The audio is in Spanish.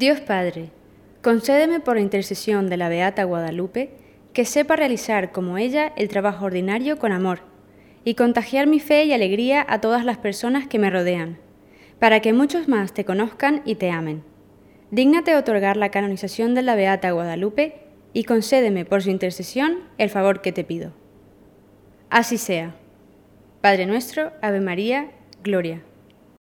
Dios Padre, concédeme por intercesión de la Beata Guadalupe que sepa realizar como ella el trabajo ordinario con amor y contagiar mi fe y alegría a todas las personas que me rodean, para que muchos más te conozcan y te amen. Dígnate otorgar la canonización de la Beata Guadalupe y concédeme por su intercesión el favor que te pido. Así sea. Padre nuestro, Ave María, Gloria.